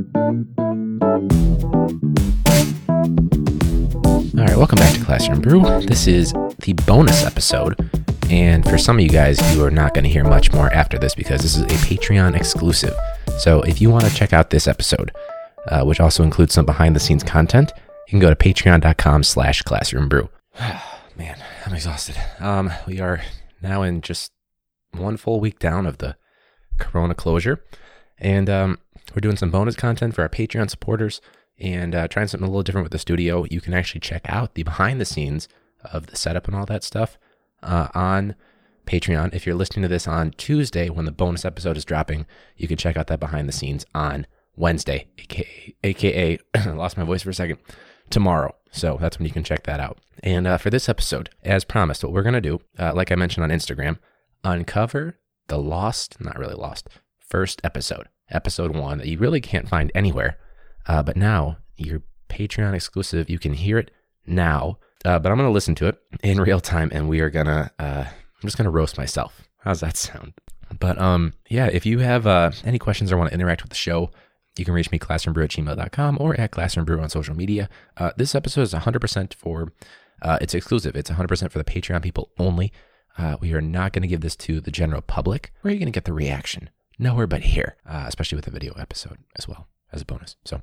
All right, welcome back to Classroom Brew. This is the bonus episode. And for some of you guys, you are not going to hear much more after this because this is a Patreon exclusive. So if you want to check out this episode, uh, which also includes some behind the scenes content, you can go to patreon.com slash classroombrew. Man, I'm exhausted. Um, we are now in just one full week down of the corona closure. And um, we're doing some bonus content for our Patreon supporters and uh, trying something a little different with the studio. You can actually check out the behind the scenes of the setup and all that stuff uh, on Patreon. If you're listening to this on Tuesday when the bonus episode is dropping, you can check out that behind the scenes on Wednesday, aka, AKA lost my voice for a second, tomorrow. So that's when you can check that out. And uh, for this episode, as promised, what we're going to do, uh, like I mentioned on Instagram, uncover the lost, not really lost, first episode, episode one that you really can't find anywhere. Uh, but now, your Patreon exclusive, you can hear it now. Uh, but I'm going to listen to it in real time and we are going to, uh, I'm just going to roast myself. How's that sound? But um, yeah, if you have uh, any questions or want to interact with the show, you can reach me classroombrew at gmail.com or at classroombrew on social media. Uh, this episode is 100% for, uh, it's exclusive. It's 100% for the Patreon people only. Uh, we are not going to give this to the general public. Where are you going to get the reaction? Nowhere but here, uh, especially with the video episode as well as a bonus. So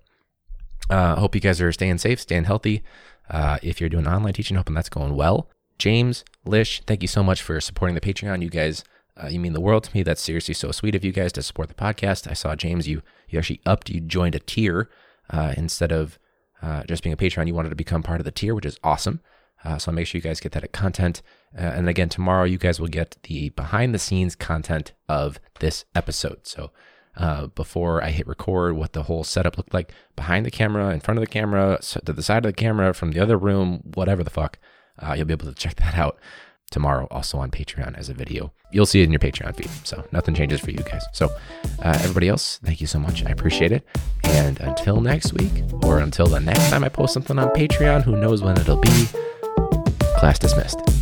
I uh, hope you guys are staying safe, staying healthy. Uh, if you're doing online teaching, hoping that's going well. James, Lish, thank you so much for supporting the Patreon. You guys, uh, you mean the world to me. That's seriously so sweet of you guys to support the podcast. I saw James, you you actually upped, you joined a tier uh, instead of uh, just being a Patreon. You wanted to become part of the tier, which is awesome. Uh, so make sure you guys get that at content. Uh, and again, tomorrow you guys will get the behind the scenes content of this episode. So uh, before I hit record, what the whole setup looked like behind the camera, in front of the camera, to the side of the camera, from the other room, whatever the fuck. Uh, you'll be able to check that out tomorrow, also on Patreon as a video. You'll see it in your Patreon feed. So nothing changes for you guys. So uh, everybody else, thank you so much. I appreciate it. And until next week, or until the next time I post something on Patreon, who knows when it'll be. Class dismissed.